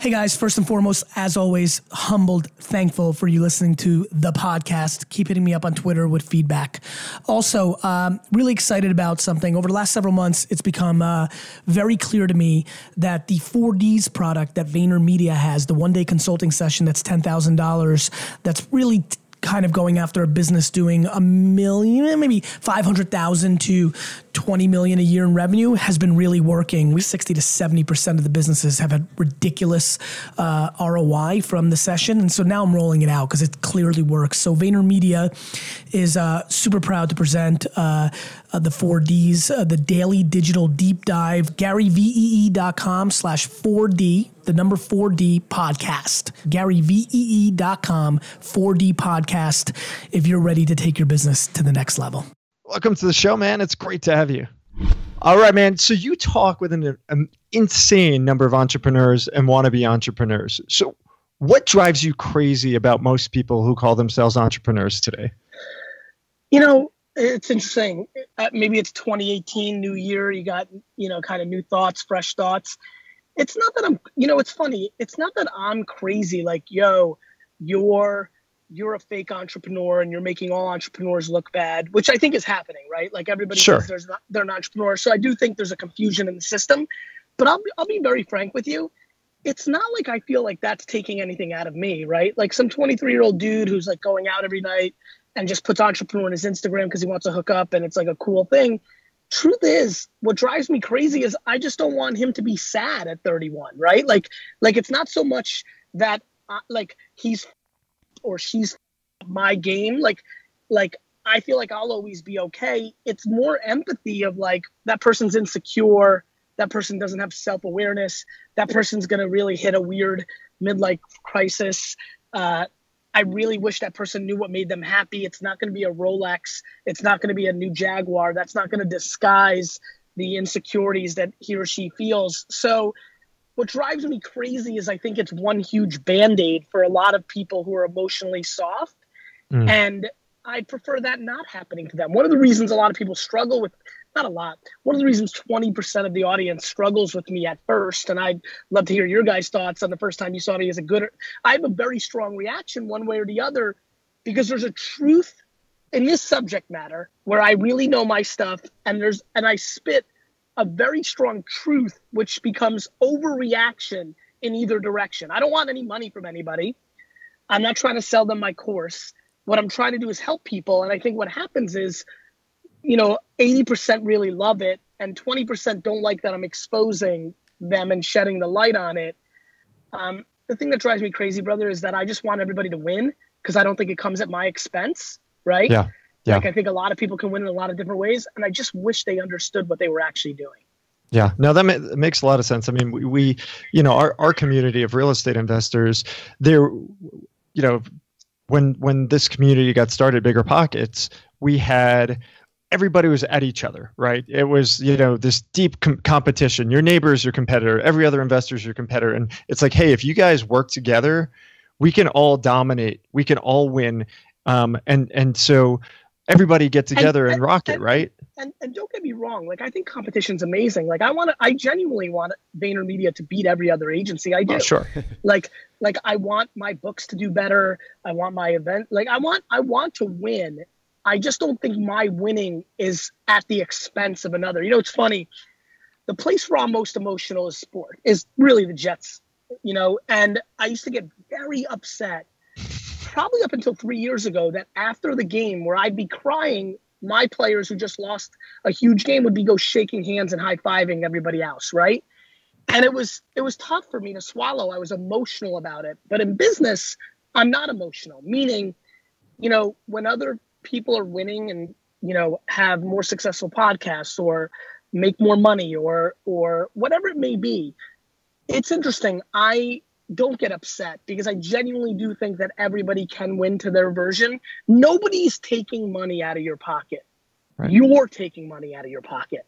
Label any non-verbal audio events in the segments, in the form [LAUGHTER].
Hey guys, first and foremost, as always, humbled, thankful for you listening to the podcast. Keep hitting me up on Twitter with feedback. Also, um, really excited about something. Over the last several months, it's become uh, very clear to me that the 4Ds product that VaynerMedia has, the one day consulting session that's $10,000, that's really t- kind of going after a business doing a million, maybe 500,000 to 20 million a year in revenue has been really working. We 60 to 70% of the businesses have had ridiculous uh, ROI from the session. And so now I'm rolling it out because it clearly works. So VaynerMedia is uh, super proud to present uh, uh the 4Ds, uh, the daily digital deep dive, garyvee.com slash 4D, the number 4D podcast, garyvee.com 4D podcast, if you're ready to take your business to the next level. Welcome to the show, man. It's great to have you. All right, man. So you talk with an, an insane number of entrepreneurs and wannabe entrepreneurs. So what drives you crazy about most people who call themselves entrepreneurs today? You know, it's interesting. Uh, maybe it's 2018, new year. You got, you know, kind of new thoughts, fresh thoughts. It's not that I'm, you know, it's funny. It's not that I'm crazy. Like, yo, you're you're a fake entrepreneur and you're making all entrepreneurs look bad, which I think is happening, right? Like everybody sure. not, they're an entrepreneur. So I do think there's a confusion in the system. But I'll, I'll be very frank with you. It's not like I feel like that's taking anything out of me, right? Like some 23 year old dude who's like going out every night and just puts entrepreneur on his Instagram because he wants to hook up and it's like a cool thing. Truth is, what drives me crazy is I just don't want him to be sad at 31, right? Like, like it's not so much that uh, like he's or she's my game like like i feel like i'll always be okay it's more empathy of like that person's insecure that person doesn't have self-awareness that person's to really hit a weird midlife crisis uh, i really wish that person knew what made them happy it's not going to be a rolex it's not going to be a new jaguar that's not going to disguise the insecurities that he or she feels so what drives me crazy is I think it's one huge band aid for a lot of people who are emotionally soft. Mm. And I prefer that not happening to them. One of the reasons a lot of people struggle with, not a lot, one of the reasons 20% of the audience struggles with me at first, and I'd love to hear your guys' thoughts on the first time you saw me as a good, I have a very strong reaction one way or the other because there's a truth in this subject matter where I really know my stuff and there's, and I spit a very strong truth, which becomes overreaction in either direction. I don't want any money from anybody. I'm not trying to sell them my course. What I'm trying to do is help people. And I think what happens is, you know, 80% really love it and 20% don't like that I'm exposing them and shedding the light on it. Um, the thing that drives me crazy, brother, is that I just want everybody to win because I don't think it comes at my expense, right? Yeah. Yeah. Like I think a lot of people can win in a lot of different ways, and I just wish they understood what they were actually doing. Yeah, no, that ma- makes a lot of sense. I mean, we, we, you know, our, our community of real estate investors, they're, you know, when when this community got started, Bigger Pockets, we had everybody was at each other, right? It was, you know, this deep com- competition. Your neighbor is your competitor. Every other investor is your competitor, and it's like, hey, if you guys work together, we can all dominate. We can all win. Um, and and so everybody get together and, and, and rock it, right? And, and don't get me wrong, like I think competition's amazing. Like I want to, I genuinely want VaynerMedia to beat every other agency I do. Oh, sure. [LAUGHS] like, like I want my books to do better. I want my event, like I want, I want to win. I just don't think my winning is at the expense of another. You know, it's funny. The place where I'm most emotional is sport, is really the Jets. You know, and I used to get very upset probably up until three years ago that after the game where I'd be crying, my players who just lost a huge game would be go shaking hands and high fiving everybody else, right? And it was it was tough for me to swallow. I was emotional about it. But in business, I'm not emotional, meaning, you know, when other people are winning and, you know, have more successful podcasts or make more money or or whatever it may be, it's interesting. I don't get upset because I genuinely do think that everybody can win to their version. Nobody's taking money out of your pocket. Right. You're taking money out of your pocket.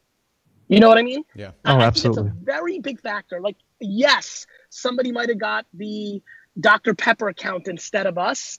You know what I mean? Yeah. Oh, I absolutely. It's a very big factor. Like, yes, somebody might have got the Dr. Pepper account instead of us,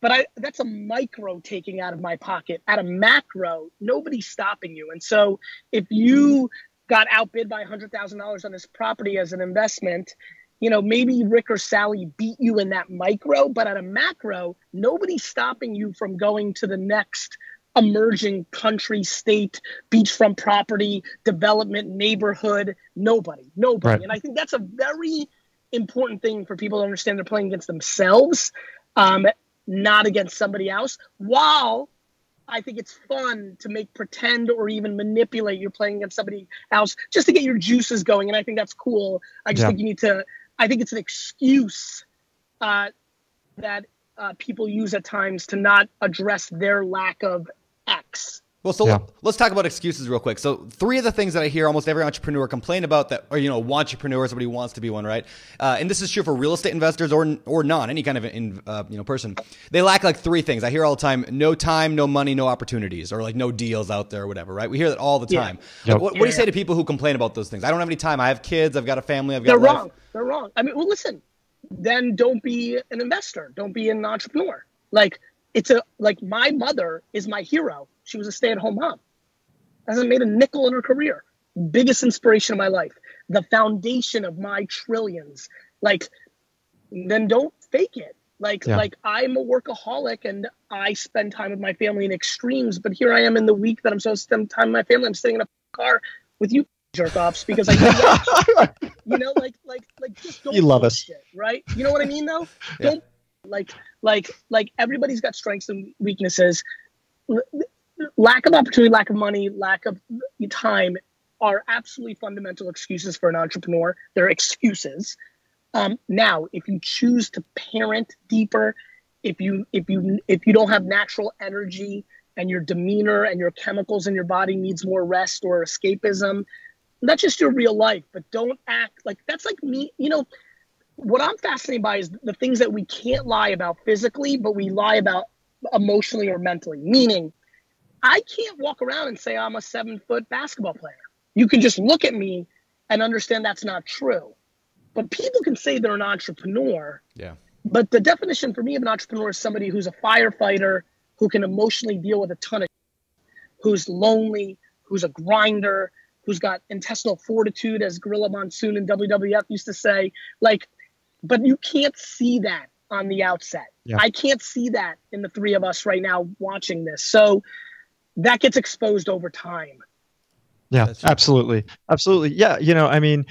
but I that's a micro taking out of my pocket. At a macro, nobody's stopping you. And so if you got outbid by $100,000 on this property as an investment you know, maybe Rick or Sally beat you in that micro, but at a macro, nobody's stopping you from going to the next emerging country, state, beachfront property, development, neighborhood. Nobody, nobody. Right. And I think that's a very important thing for people to understand. They're playing against themselves, um, not against somebody else. While I think it's fun to make pretend or even manipulate you're playing against somebody else just to get your juices going. And I think that's cool. I just yeah. think you need to I think it's an excuse uh, that uh, people use at times to not address their lack of X. Well, so yeah. let's talk about excuses real quick. So, three of the things that I hear almost every entrepreneur complain about that, or you know, entrepreneur, somebody wants to be one, right? Uh, and this is true for real estate investors or or non, any kind of in, uh, you know person. They lack like three things. I hear all the time: no time, no money, no opportunities, or like no deals out there, or whatever, right? We hear that all the time. Yeah. Yep. What, what, do you say to people who complain about those things? I don't have any time. I have kids. I've got a family. I've got. They're life. wrong. They're wrong. I mean, well, listen. Then don't be an investor. Don't be an entrepreneur. Like it's a like my mother is my hero. She was a stay-at-home mom hasn't made a nickel in her career. Biggest inspiration of my life. The foundation of my trillions. Like, then don't fake it. Like, yeah. like I'm a workaholic and I spend time with my family in extremes. But here I am in the week that I'm supposed to spend time with my family. I'm sitting in a car with you jerk offs because I, [LAUGHS] you know, like, like, like, just don't. You love us, shit, right? You know what I mean, though. Yeah. Don't like, like, like everybody's got strengths and weaknesses lack of opportunity, lack of money, lack of time are absolutely fundamental excuses for an entrepreneur. They're excuses. Um, now, if you choose to parent deeper, if you if you if you don't have natural energy and your demeanor and your chemicals in your body needs more rest or escapism, that's just your real life. But don't act like that's like me. You know, what I'm fascinated by is the things that we can't lie about physically, but we lie about emotionally or mentally. Meaning, I can't walk around and say I'm a seven foot basketball player. You can just look at me and understand that's not true. But people can say they're an entrepreneur. Yeah. But the definition for me of an entrepreneur is somebody who's a firefighter, who can emotionally deal with a ton of, who's lonely, who's a grinder, who's got intestinal fortitude, as Gorilla Monsoon and WWF used to say. Like, but you can't see that on the outset. Yeah. I can't see that in the three of us right now watching this. So that gets exposed over time. Yeah, absolutely. Absolutely. Yeah. You know, I mean,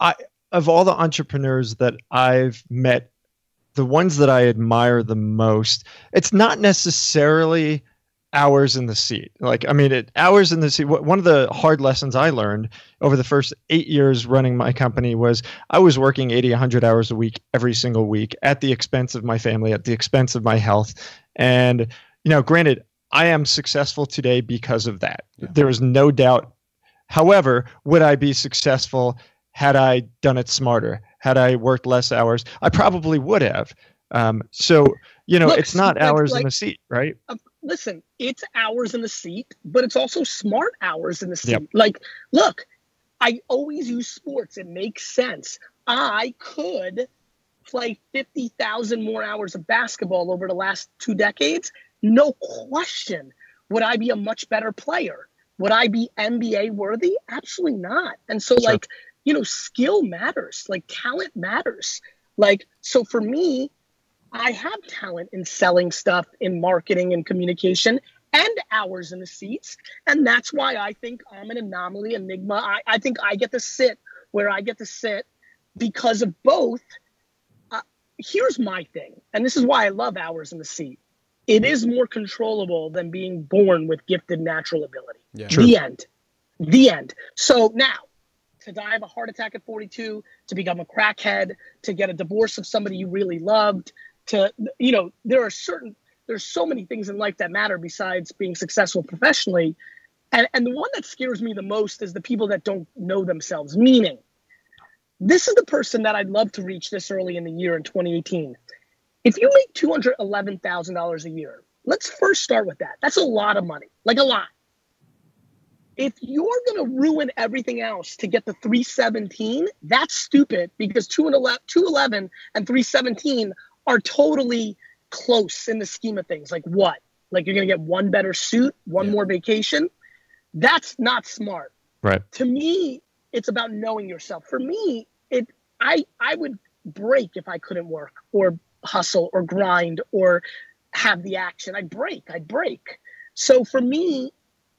I, of all the entrepreneurs that I've met, the ones that I admire the most, it's not necessarily hours in the seat. Like, I mean, it, hours in the seat. One of the hard lessons I learned over the first eight years running my company was I was working 80, 100 hours a week every single week at the expense of my family, at the expense of my health. And, you know, granted, I am successful today because of that. Yeah. There is no doubt. However, would I be successful had I done it smarter? Had I worked less hours? I probably would have. Um, so, you know, Look, it's not hours like, in the seat, right? Uh, listen, it's hours in the seat, but it's also smart hours in the seat. Yep. Like, look, I always use sports. It makes sense. I could play 50,000 more hours of basketball over the last two decades no question would I be a much better player. Would I be NBA worthy? Absolutely not. And so, sure. like, you know, skill matters, like, talent matters. Like, so for me, I have talent in selling stuff, in marketing and communication, and hours in the seats. And that's why I think I'm an anomaly, enigma. I, I think I get to sit where I get to sit because of both. Uh, here's my thing, and this is why I love hours in the seat it is more controllable than being born with gifted natural ability. Yeah. The end. The end. So now, to die of a heart attack at 42, to become a crackhead, to get a divorce of somebody you really loved, to, you know, there are certain, there's so many things in life that matter besides being successful professionally. And, and the one that scares me the most is the people that don't know themselves, meaning, this is the person that I'd love to reach this early in the year in 2018 if you make $211,000 a year, let's first start with that. That's a lot of money, like a lot. If you're going to ruin everything else to get the 317, that's stupid because 211 and 317 are totally close in the scheme of things. Like what? Like you're going to get one better suit, one yeah. more vacation. That's not smart. Right. To me, it's about knowing yourself. For me, it I I would break if I couldn't work or hustle or grind or have the action. I'd break, I'd break. So for me,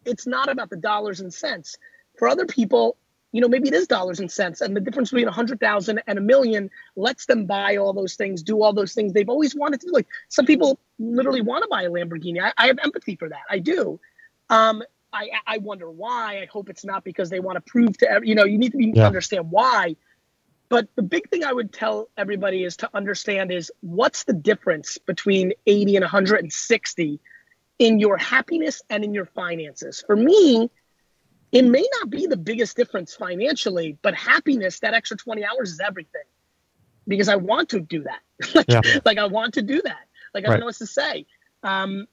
it's not about the dollars and cents. For other people, you know, maybe it is dollars and cents. And the difference between a hundred thousand and a million lets them buy all those things, do all those things they've always wanted to do. Like some people literally want to buy a Lamborghini. I, I have empathy for that. I do. Um, I, I wonder why. I hope it's not because they want to prove to every, you know, you need to be, yeah. understand why. But the big thing I would tell everybody is to understand is what's the difference between 80 and 160 in your happiness and in your finances. For me, it may not be the biggest difference financially, but happiness, that extra 20 hours is everything because I want to do that. [LAUGHS] like, yeah. like, I want to do that. Like, I right. don't know what to say. Um,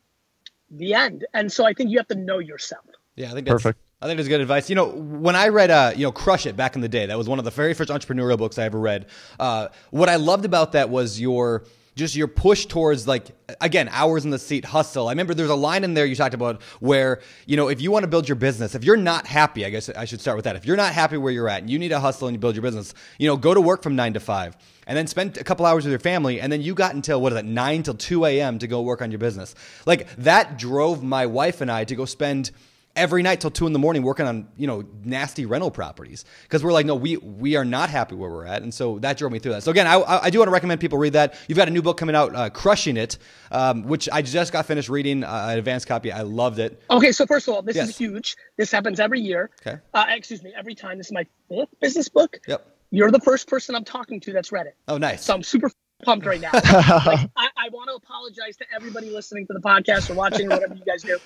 the end. And so I think you have to know yourself. Yeah, I think that's perfect. I think it's good advice. You know, when I read, uh, you know, Crush It back in the day, that was one of the very first entrepreneurial books I ever read. Uh, what I loved about that was your just your push towards like again hours in the seat hustle i remember there's a line in there you talked about where you know if you want to build your business if you're not happy i guess i should start with that if you're not happy where you're at and you need to hustle and you build your business you know go to work from 9 to 5 and then spend a couple hours with your family and then you got until what is it 9 till 2 a.m to go work on your business like that drove my wife and i to go spend every night till two in the morning working on you know nasty rental properties. Because we're like no we we are not happy where we're at. And so that drove me through that. So again i, I do want to recommend people read that. You've got a new book coming out uh, crushing it um, which i just got finished reading uh, an advanced copy. I loved it. Okay so first of all this yes. is huge. This happens every year. Okay. Uh, excuse me every time. This is my fifth business book. Yep. You're the first person i'm talking to that's read it. Oh nice. So i'm super pumped right now. [LAUGHS] like, I, I want to apologize to everybody listening to the podcast or watching or whatever you guys do.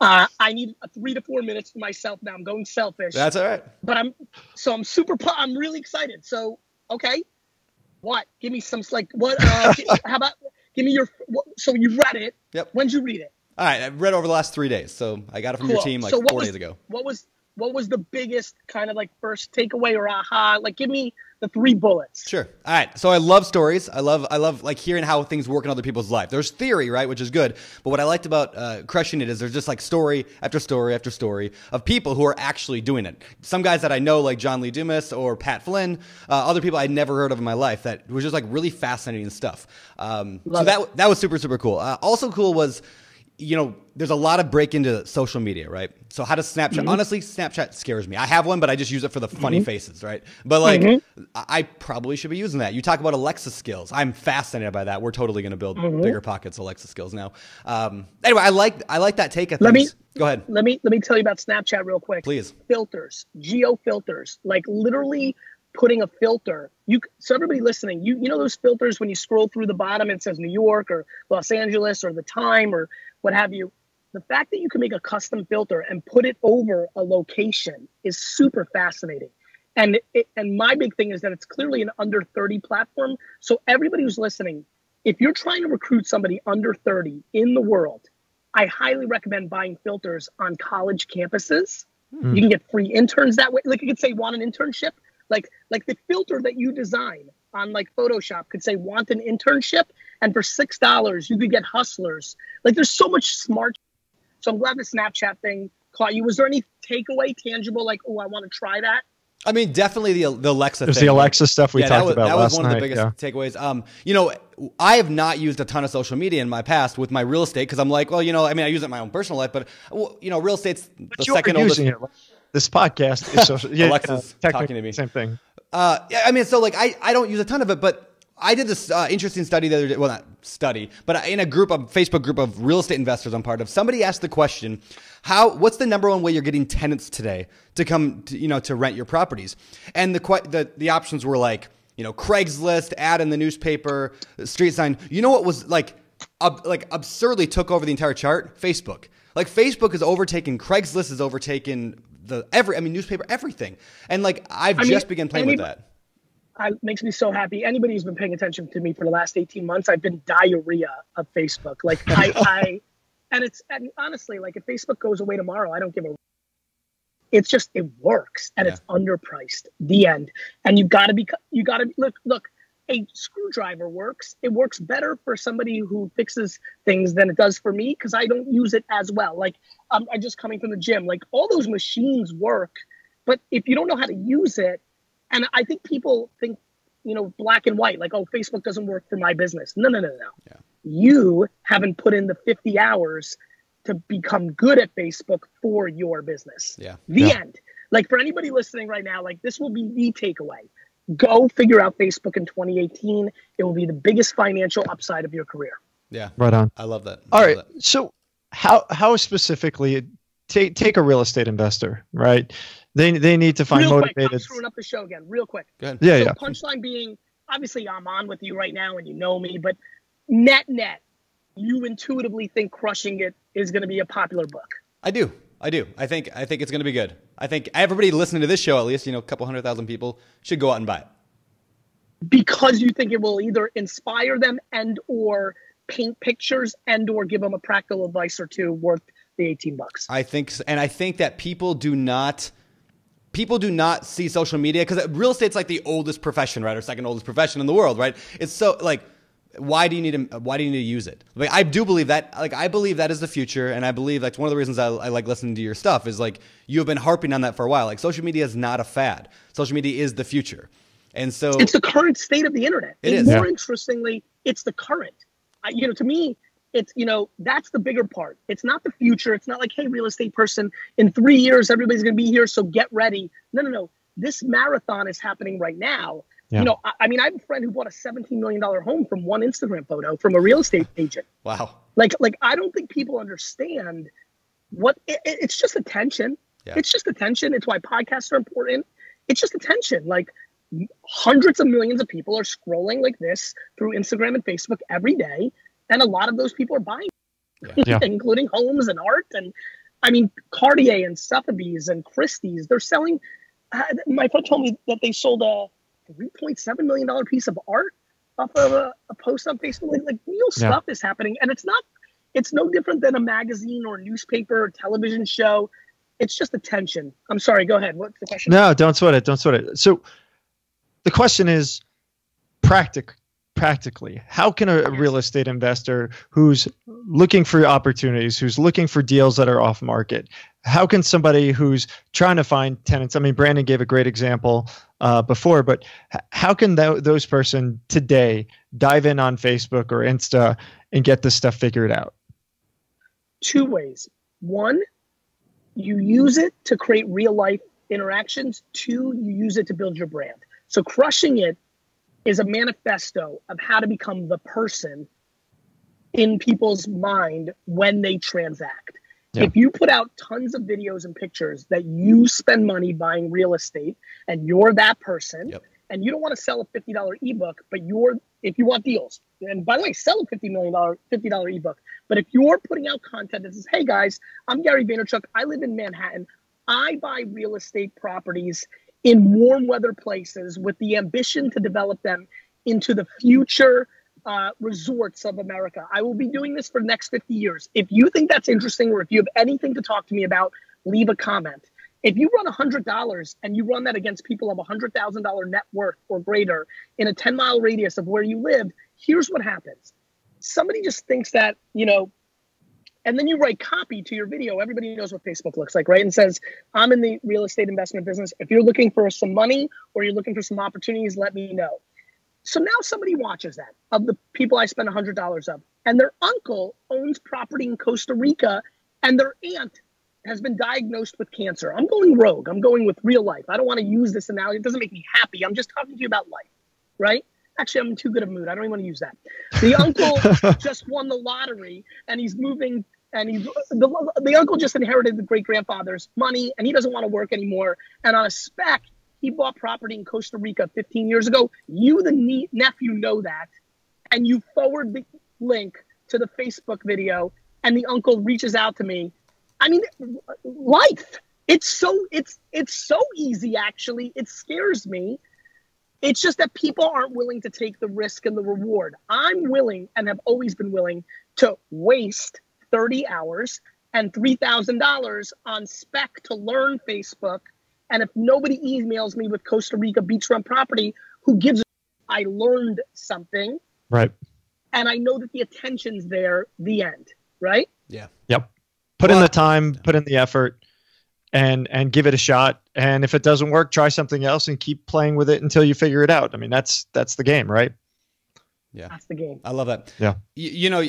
Uh, I need three to four minutes for myself now. I'm going selfish. That's all right. But I'm so I'm super. I'm really excited. So okay, what? Give me some like what? Uh, [LAUGHS] how about give me your? What, so you read it. Yep. When'd you read it? All right, I read over the last three days. So I got it from cool. your team like so four was, days ago. What was what was the biggest kind of like first takeaway or aha? Like, give me the three bullets. Sure. All right. So I love stories. I love I love like hearing how things work in other people's life. There's theory, right, which is good. But what I liked about uh, crushing it is there's just like story after story after story of people who are actually doing it. Some guys that I know, like John Lee Dumas or Pat Flynn. Uh, other people I'd never heard of in my life that was just like really fascinating stuff. Um, so it. that that was super super cool. Uh, also cool was you know, there's a lot of break into social media, right? So how does Snapchat? Mm-hmm. Honestly, Snapchat scares me. I have one, but I just use it for the funny mm-hmm. faces, right? But like, mm-hmm. I probably should be using that. You talk about Alexa skills. I'm fascinated by that. We're totally going to build mm-hmm. bigger pockets Alexa skills now. Um, anyway, I like I like that take. Of let things. me go ahead. Let me let me tell you about Snapchat real quick. Please. Filters, geo filters, like literally putting a filter. You so everybody listening, you you know those filters when you scroll through the bottom it says New York or Los Angeles or the time or what have you. The fact that you can make a custom filter and put it over a location is super fascinating. And it, and my big thing is that it's clearly an under 30 platform. So everybody who's listening, if you're trying to recruit somebody under 30 in the world, I highly recommend buying filters on college campuses. Mm. You can get free interns that way. Like you could say, want an internship? Like like the filter that you design on like Photoshop could say want an internship, and for six dollars you could get hustlers. Like there's so much smart. So I'm glad the Snapchat thing caught you. Was there any takeaway tangible like oh I want to try that? I mean, definitely the the Alexa. There's thing. the Alexa stuff we yeah, talked was, about. That was one night, of the biggest yeah. takeaways. Um, you know, I have not used a ton of social media in my past with my real estate because I'm like, well, you know, I mean, I use it in my own personal life, but you know, real estate's but the second oldest. It. This podcast is social. [LAUGHS] yeah, Alexa's uh, talking to me. Same thing. Uh, I mean, so like I, I don't use a ton of it, but I did this uh, interesting study the other day. Well, not study, but in a group a Facebook group of real estate investors I'm part of. Somebody asked the question, "How? What's the number one way you're getting tenants today to come, to, you know, to rent your properties?" And the the the options were like, you know, Craigslist, ad in the newspaper, street sign. You know what was like, ab- like absurdly took over the entire chart? Facebook. Like Facebook is overtaken. Craigslist is overtaken the every I mean newspaper everything. And like I've I just mean, begun playing with that. It makes me so happy. Anybody who's been paying attention to me for the last 18 months, I've been diarrhea of Facebook. Like [LAUGHS] I, I and it's and honestly, like if Facebook goes away tomorrow, I don't give a it's just it works and yeah. it's underpriced. The end. And you've gotta be you gotta look look a screwdriver works. It works better for somebody who fixes things than it does for me because I don't use it as well. Like um, I'm, I'm, just coming from the gym. Like all those machines work, but if you don't know how to use it, and I think people think you know, black and white, like, oh, Facebook doesn't work for my business. No, no, no, no. Yeah. You haven't put in the 50 hours to become good at Facebook for your business. Yeah. The yeah. end. Like for anybody listening right now, like this will be the takeaway. Go figure out Facebook in 2018. It will be the biggest financial upside of your career. Yeah. Right on. I love that. All love right. that. So how how specifically take take a real estate investor, right? They they need to find real quick, I'm screwing up the show again, real quick. Go ahead. Yeah, so yeah. punchline being obviously I'm on with you right now and you know me, but net net, you intuitively think crushing it is going to be a popular book. I do. I do. I think I think it's going to be good. I think everybody listening to this show, at least you know, a couple hundred thousand people, should go out and buy it. because you think it will either inspire them and or paint pictures and or give them a practical advice or two worth the 18 bucks I think, s- and I think that people do not, people do not see social media because real estate's like the oldest profession, right, or second oldest profession in the world, right? It's so like, why do you need to, uh, why do you need to use it? Like, I do believe that, like, I believe that is the future, and I believe that's one of the reasons I, I like listening to your stuff is like you have been harping on that for a while. Like, social media is not a fad. Social media is the future, and so it's the current state of the internet It and is. more Yeah. interestingly it's the current I, you know to me it's you know that's the bigger part it's not the future it's not like hey real estate person in three years everybody's going to be here so get ready no no no this marathon is happening right now Yeah. you know I, I mean i have a friend who bought a 17 million dollar home from one instagram photo from a real estate agent. Wow, like like i don't think people understand what it- it's just attention. Yeah. it's just attention. It's why podcasts are important. It's just attention. Like hundreds of millions of people are scrolling like this through instagram and facebook every day and a lot of those people are buying Yeah. [LAUGHS] including homes and art and i mean cartier and sotheby's and christie's. They're selling uh, my friend told me that they sold a 3.7 million dollar piece of art off of a, a post on facebook like, like real Yeah. stuff is happening and it's not it's no different than a magazine or newspaper or television show it's just attention i'm sorry go ahead what's the question No, don't sweat it. Don't sweat it. So the question is practic practically, how can a real estate investor who's looking for opportunities, who's looking for deals that are off market, how can somebody who's trying to find tenants? I mean, Brandon gave a great example uh, before, but how can tho- those person today dive in on Facebook or Insta and get this stuff figured out? two ways. One, you use it to create real life interactions. Two, you use it to build your brand. So crushing it is a manifesto of how to become the person in people's mind when they transact. Yeah. If you put out tons of videos and pictures that you spend money buying real estate and you're that person, Yep. and you don't want to sell a $50 ebook, but you're if you want deals, and by the way, sell a $50 million, $50 ebook. But if you're putting out content that says, hey guys, I'm Gary Vaynerchuk, I live in Manhattan, I buy real estate properties in warm weather places with the ambition to develop them into the future uh, resorts of America. I will be doing this for the next 50 years. If you think that's interesting or if you have anything to talk to me about, leave a comment. If you run $100 and you run that against people of $100,000 net worth or greater in a 10 mile radius of where you live, here's what happens. Somebody just thinks that, you know, and then you write copy to your video. Everybody knows what Facebook looks like, right? And says, I'm in the real estate investment business. If you're looking for some money or you're looking for some opportunities, let me know. So now somebody watches that of the people I spend $100 of, and their uncle owns property in Costa Rica, and their aunt has been diagnosed with cancer. I'm going rogue. I'm going with real life. I don't want to use this analogy. It doesn't make me happy. I'm just talking to you about life, right? Actually, I'm in too good of a mood. I don't even want to use that. The uncle [LAUGHS] just won the lottery, and he's moving. And he's the, the uncle just inherited the great grandfather's money, and he doesn't want to work anymore. And on a spec, he bought property in Costa Rica 15 years ago. You, the nephew, know that, and you forward the link to the Facebook video, and the uncle reaches out to me. I mean, life. It's so it's it's so easy. Actually, it scares me. It's just that people aren't willing to take the risk and the reward. I'm willing and have always been willing to waste 30 hours and $3,000 on spec to learn Facebook. And if nobody emails me with Costa Rica beachfront property, who gives a I learned something Right. and I know that the attention's there, the end, right? yeah. Yep. Put in the time, put in the effort, and and give it a shot. And if it doesn't work, try something else and keep playing with it until you figure it out. I mean, that's that's the game, right? Yeah, that's the game. I love that. Yeah, you, you know.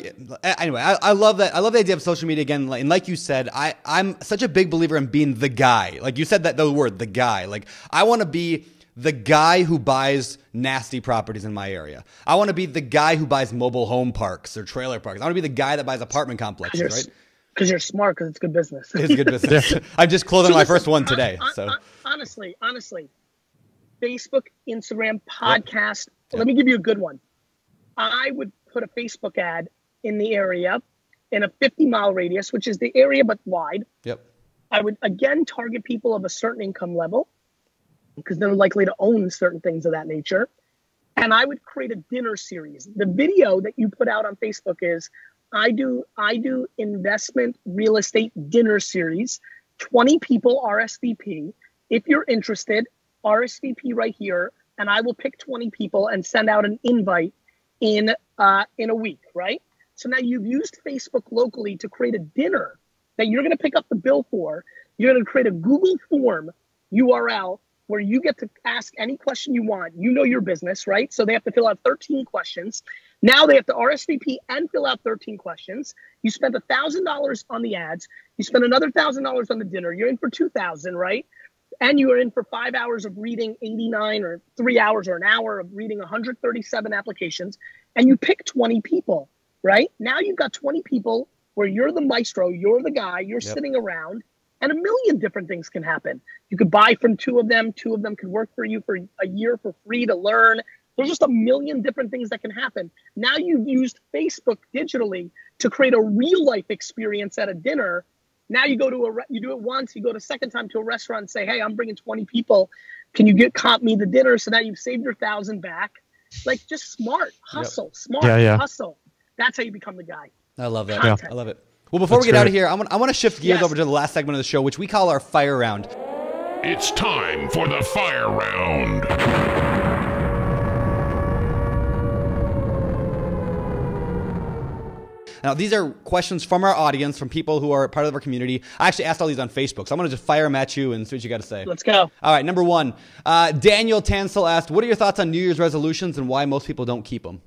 Anyway, I, I love that. I love the idea of social media again. And like you said, I I'm such a big believer in being the guy. Like you said that the word, the guy. Like I want to be the guy who buys nasty properties in my area. I want to be the guy who buys mobile home parks or trailer parks. I want to be the guy that buys apartment complexes, right? Because you're smart. Because it's good business. It's good business. [LAUGHS] I'm just closing so my listen, first one today. so honestly, honestly, Facebook, Instagram, podcast. Yep. Let me give you a good one. I would put a Facebook ad in the area in a 50 mile radius, which is the area but wide. Yep. I would again target people of a certain income level because they're likely to own certain things of that nature. And I would create a dinner series. The video that you put out on Facebook is I do I do investment real estate dinner series. 20 people RSVP. If you're interested, RSVP right here, and I will pick 20 people and send out an invite in uh, in a week, right? So now you've used Facebook locally to create a dinner that you're going to pick up the bill for. You're going to create a Google form URL where you get to ask any question you want. You know your business, right? So they have to fill out 13 questions. Now they have to RSVP and fill out 13 questions. You spent $1,000 on the ads. You spent another $1,000 on the dinner. You're in for 2000 right? And you are in for five hours of reading 89 or three hours or an hour of reading 137 applications, and you pick 20 people, right? Now you've got 20 people where you're the maestro, you're the guy, you're yep. sitting around, and a million different things can happen. You could buy from two of them, two of them could work for you for a year for free to learn. There's just a million different things that can happen. Now you've used Facebook digitally to create a real life experience at a dinner now you go to a you do it once, you go to second time to a restaurant and say, "Hey, I'm bringing 20 people. Can you get comp me the dinner?" So now you've saved your thousand back. Like just smart hustle, yep. smart yeah, yeah. hustle. That's how you become the guy. I love that. Yeah. I love it. Well, before That's we get great. out of here, I want, I want to shift gears yes. over to the last segment of the show, which we call our fire round. It's time for the fire round. Now, these are questions from our audience, from people who are part of our community. I actually asked all these on Facebook, so I'm going to just fire them at you and see what you got to say. Let's go. All right, number one, uh, Daniel Tansel asked, "What are your thoughts on New Year's resolutions and why most people don't keep them?"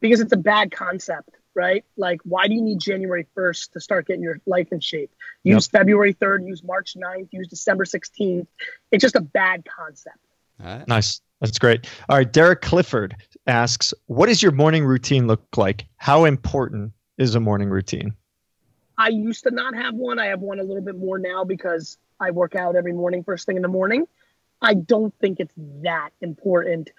Because it's a bad concept right? Like, why do you need January 1st to start getting your life in shape? Use yep. February 3rd, use March 9th, use December 16th. It's just a bad concept. Right. Nice. That's great. All right. Derek Clifford asks, What does your morning routine look like? How important is a morning routine? I used to not have one. I have one a little bit more now because I work out every morning, first thing in the morning. I don't think it's that important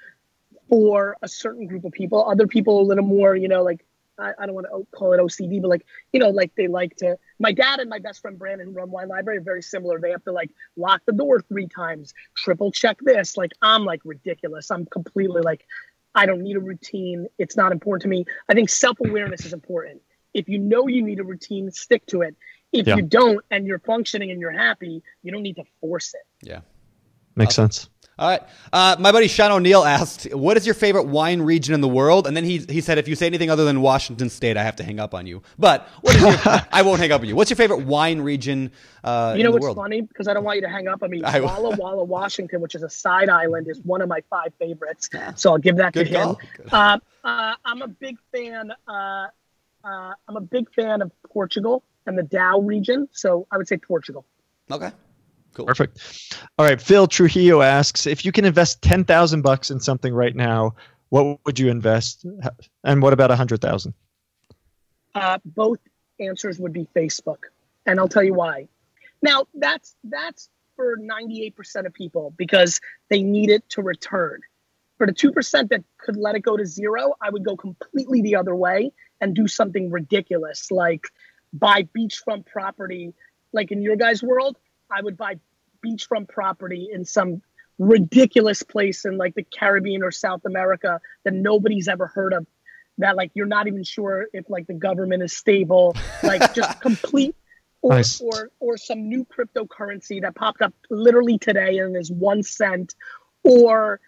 for a certain group of people. Other people a little more, you know, like I, I don't want to call it OCD, but like, you know, like they like to, my dad and my best friend Brandon who run Wine Library are very similar. They have to like lock the door three times, triple check this. Like I'm like ridiculous. I'm completely like, I don't need a routine. It's not important to me. I think self awareness is important. If you know you need a routine, stick to it. If yeah. you don't and you're functioning and you're happy, you don't need to force it. Yeah. Makes sense. All right. Uh, my buddy Sean O'Neill asked, "What is your favorite wine region in the world?" And then he he said, "If you say anything other than Washington State, I have to hang up on you." But what is your, [LAUGHS] I won't hang up on you. What's your favorite wine region? Uh, you know what's world? funny? Because I don't want you to hang up on me. [LAUGHS] I, Walla Walla, Washington, which is a side island, is one of my five favorites. So I'll give that Good to him. Uh, uh, I'm a big fan. Uh, uh, I'm a big fan of Portugal and the Douro region. So I would say Portugal. Okay. Cool. Perfect. All right. Phil Trujillo asks if you can invest 10,000 bucks in something right now, what would you invest? And what about a hundred thousand? Uh, both answers would be Facebook. And I'll tell you why. Now that's, that's for 98% of people because they need it to return. For the 2% that could let it go to zero, I would go completely the other way and do something ridiculous like buy beachfront property. Like in your guys' world, I would buy beachfront property in some ridiculous place in like the Caribbean or South America that nobody's ever heard of. That like you're not even sure if like the government is stable, like [LAUGHS] just complete or, nice. or or some new cryptocurrency that popped up literally today and is one cent, or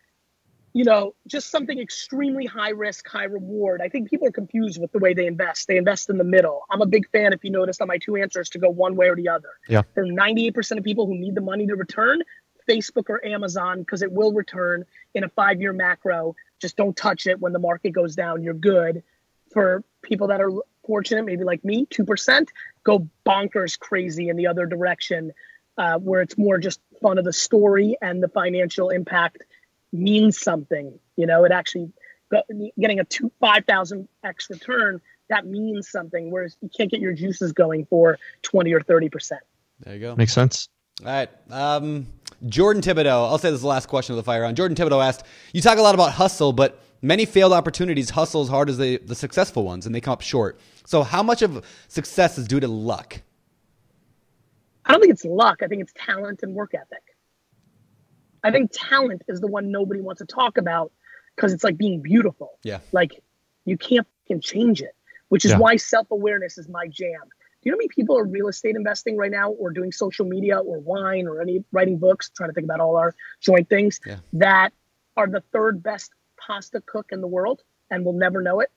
you know, just something extremely high risk, high reward. I think people are confused with the way they invest. They invest in the middle. I'm a big fan, if you noticed on my two answers, to go one way or the other. Yeah. There are 98% of people who need the money to return Facebook or Amazon because it will return in a five year macro. Just don't touch it when the market goes down. You're good. For people that are fortunate, maybe like me, 2%, go bonkers crazy in the other direction uh, where it's more just fun of the story and the financial impact means something. You know, it actually getting a two five thousand x return that means something. Whereas you can't get your juices going for twenty or thirty percent. There you go. Makes sense. All right. Um, Jordan Thibodeau. I'll say this is the last question of the fire round. Jordan Thibodeau asked, "You talk a lot about hustle, but many failed opportunities hustle as hard as the the successful ones, and they come up short. So, how much of success is due to luck?" I don't think it's luck. I think it's talent and work ethic. I think talent is the one nobody wants to talk about because it's like being beautiful. Yeah. Like you can't can change it, which is Yeah. why self awareness is my jam. Do you know how many people are real estate investing right now, or doing social media, or wine, or any writing books? Trying to think about all our joint things Yeah. that are the third best pasta cook in the world and will never know it.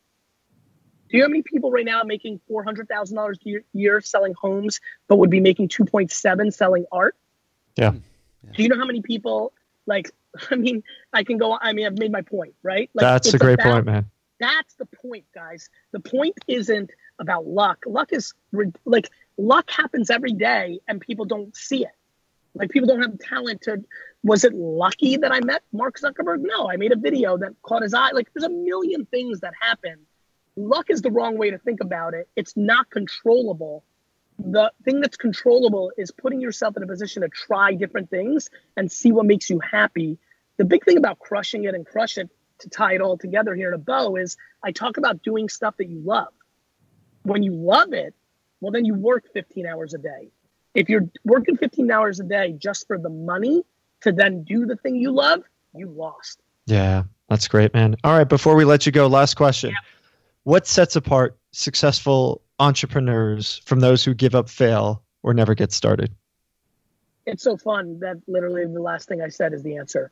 Do you know how many people right now making four hundred thousand dollars a year, year selling homes, but would be making two point seven selling art? Yeah. Do you know how many people like? [LAUGHS] I mean, I can go. I mean, I've made my point, right? Like, That's a great about- point, man. That's the point, guys. The point isn't about luck. Luck is like luck happens every day, and people don't see it. Like people don't have the talent to. Was it lucky that I met Mark Zuckerberg? No, I made a video that caught his eye. Like there's a million things that happen. Luck is the wrong way to think about it. It's not controllable. The thing that's controllable is putting yourself in a position to try different things and see what makes you happy. The big thing about crushing it and crush it to tie it all together here in a bow is I talk about doing stuff that you love. When you love it, well, then you work 15 hours a day. If you're working 15 hours a day just for the money to then do the thing you love, you lost. Yeah, that's great, man. All right, before we let you go, last question. What sets apart successful entrepreneurs from those who give up, fail, or never get started? It's so fun that literally the last thing I said is the answer.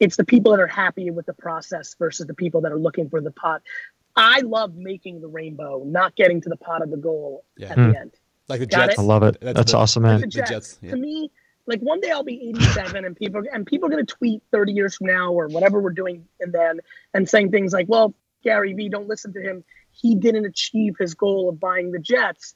It's the people that are happy with the process versus the people that are looking for the pot. I love making the rainbow, not getting to the pot of the goal Yeah. at Hmm. the end. Like the Got Jets. I love it. That's That's, the- awesome, Like man. the Jets. Jets, yeah. To me, like one day I'll be 87 and people and people are gonna tweet 30 years from now or whatever we're doing and then and saying things like, well, Gary Vee, don't listen to him. He didn't achieve his goal of buying the Jets.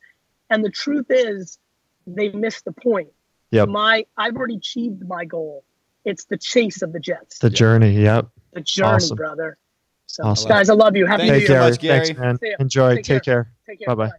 And the truth is they missed the point. Yep. My I've already achieved my goal. It's the chase of the Jets. The journey. Yep. the journey, awesome. brother. So Awesome. guys, I love you. Happy Thank New you Year. so Gary. much, Gary. Thanks, man. Enjoy. Take Take, care. care. Take care. Bye-bye.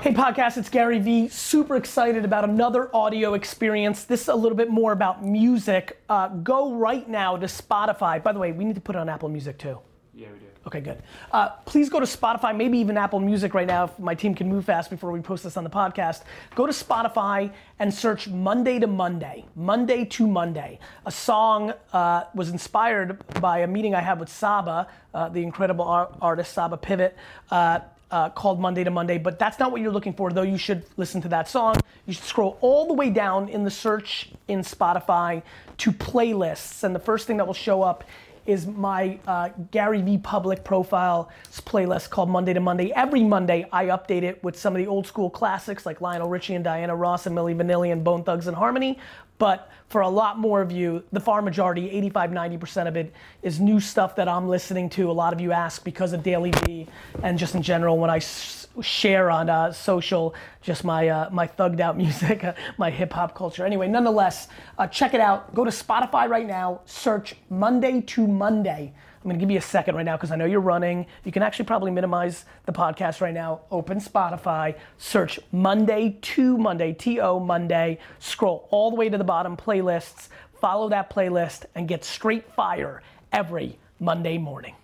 Hey podcast, it's Gary Vee. Super excited about another audio experience. This is a little bit more about music. Uh, go right now to Spotify. By the way, we need to put it on Apple Music too. Yeah, we do. Okay, good. Uh, please go to Spotify, maybe even Apple Music right now if my team can move fast before we post this on the podcast. Go to Spotify and search Monday to Monday. Monday to Monday. A song uh, was inspired by a meeting I had with Saba, uh, the incredible ar- artist Saba Pivot. Uh, uh, called Monday to Monday, but that's not what you're looking for, though you should listen to that song. You should scroll all the way down in the search in Spotify to playlists, and the first thing that will show up is my uh, Gary Vee public profile playlist called Monday to Monday. Every Monday, I update it with some of the old school classics like Lionel Richie and Diana Ross and Milli Vanilli and Bone Thugs and Harmony. But for a lot more of you, the far majority, 85, 90% of it, is new stuff that I'm listening to. A lot of you ask because of Daily V and just in general when I s- share on uh, social just my uh, my thugged out [LAUGHS] music, uh, my hip hop culture. Anyway, nonetheless, uh, check it out. Go to Spotify right now. Search Monday to Monday. I'm gonna give you a second right now because I know you're running. You can actually probably minimize the podcast right now. Open Spotify, search Monday to Monday, T O Monday. Scroll all the way to the bottom playlists. Follow that playlist and get straight fire every Monday morning.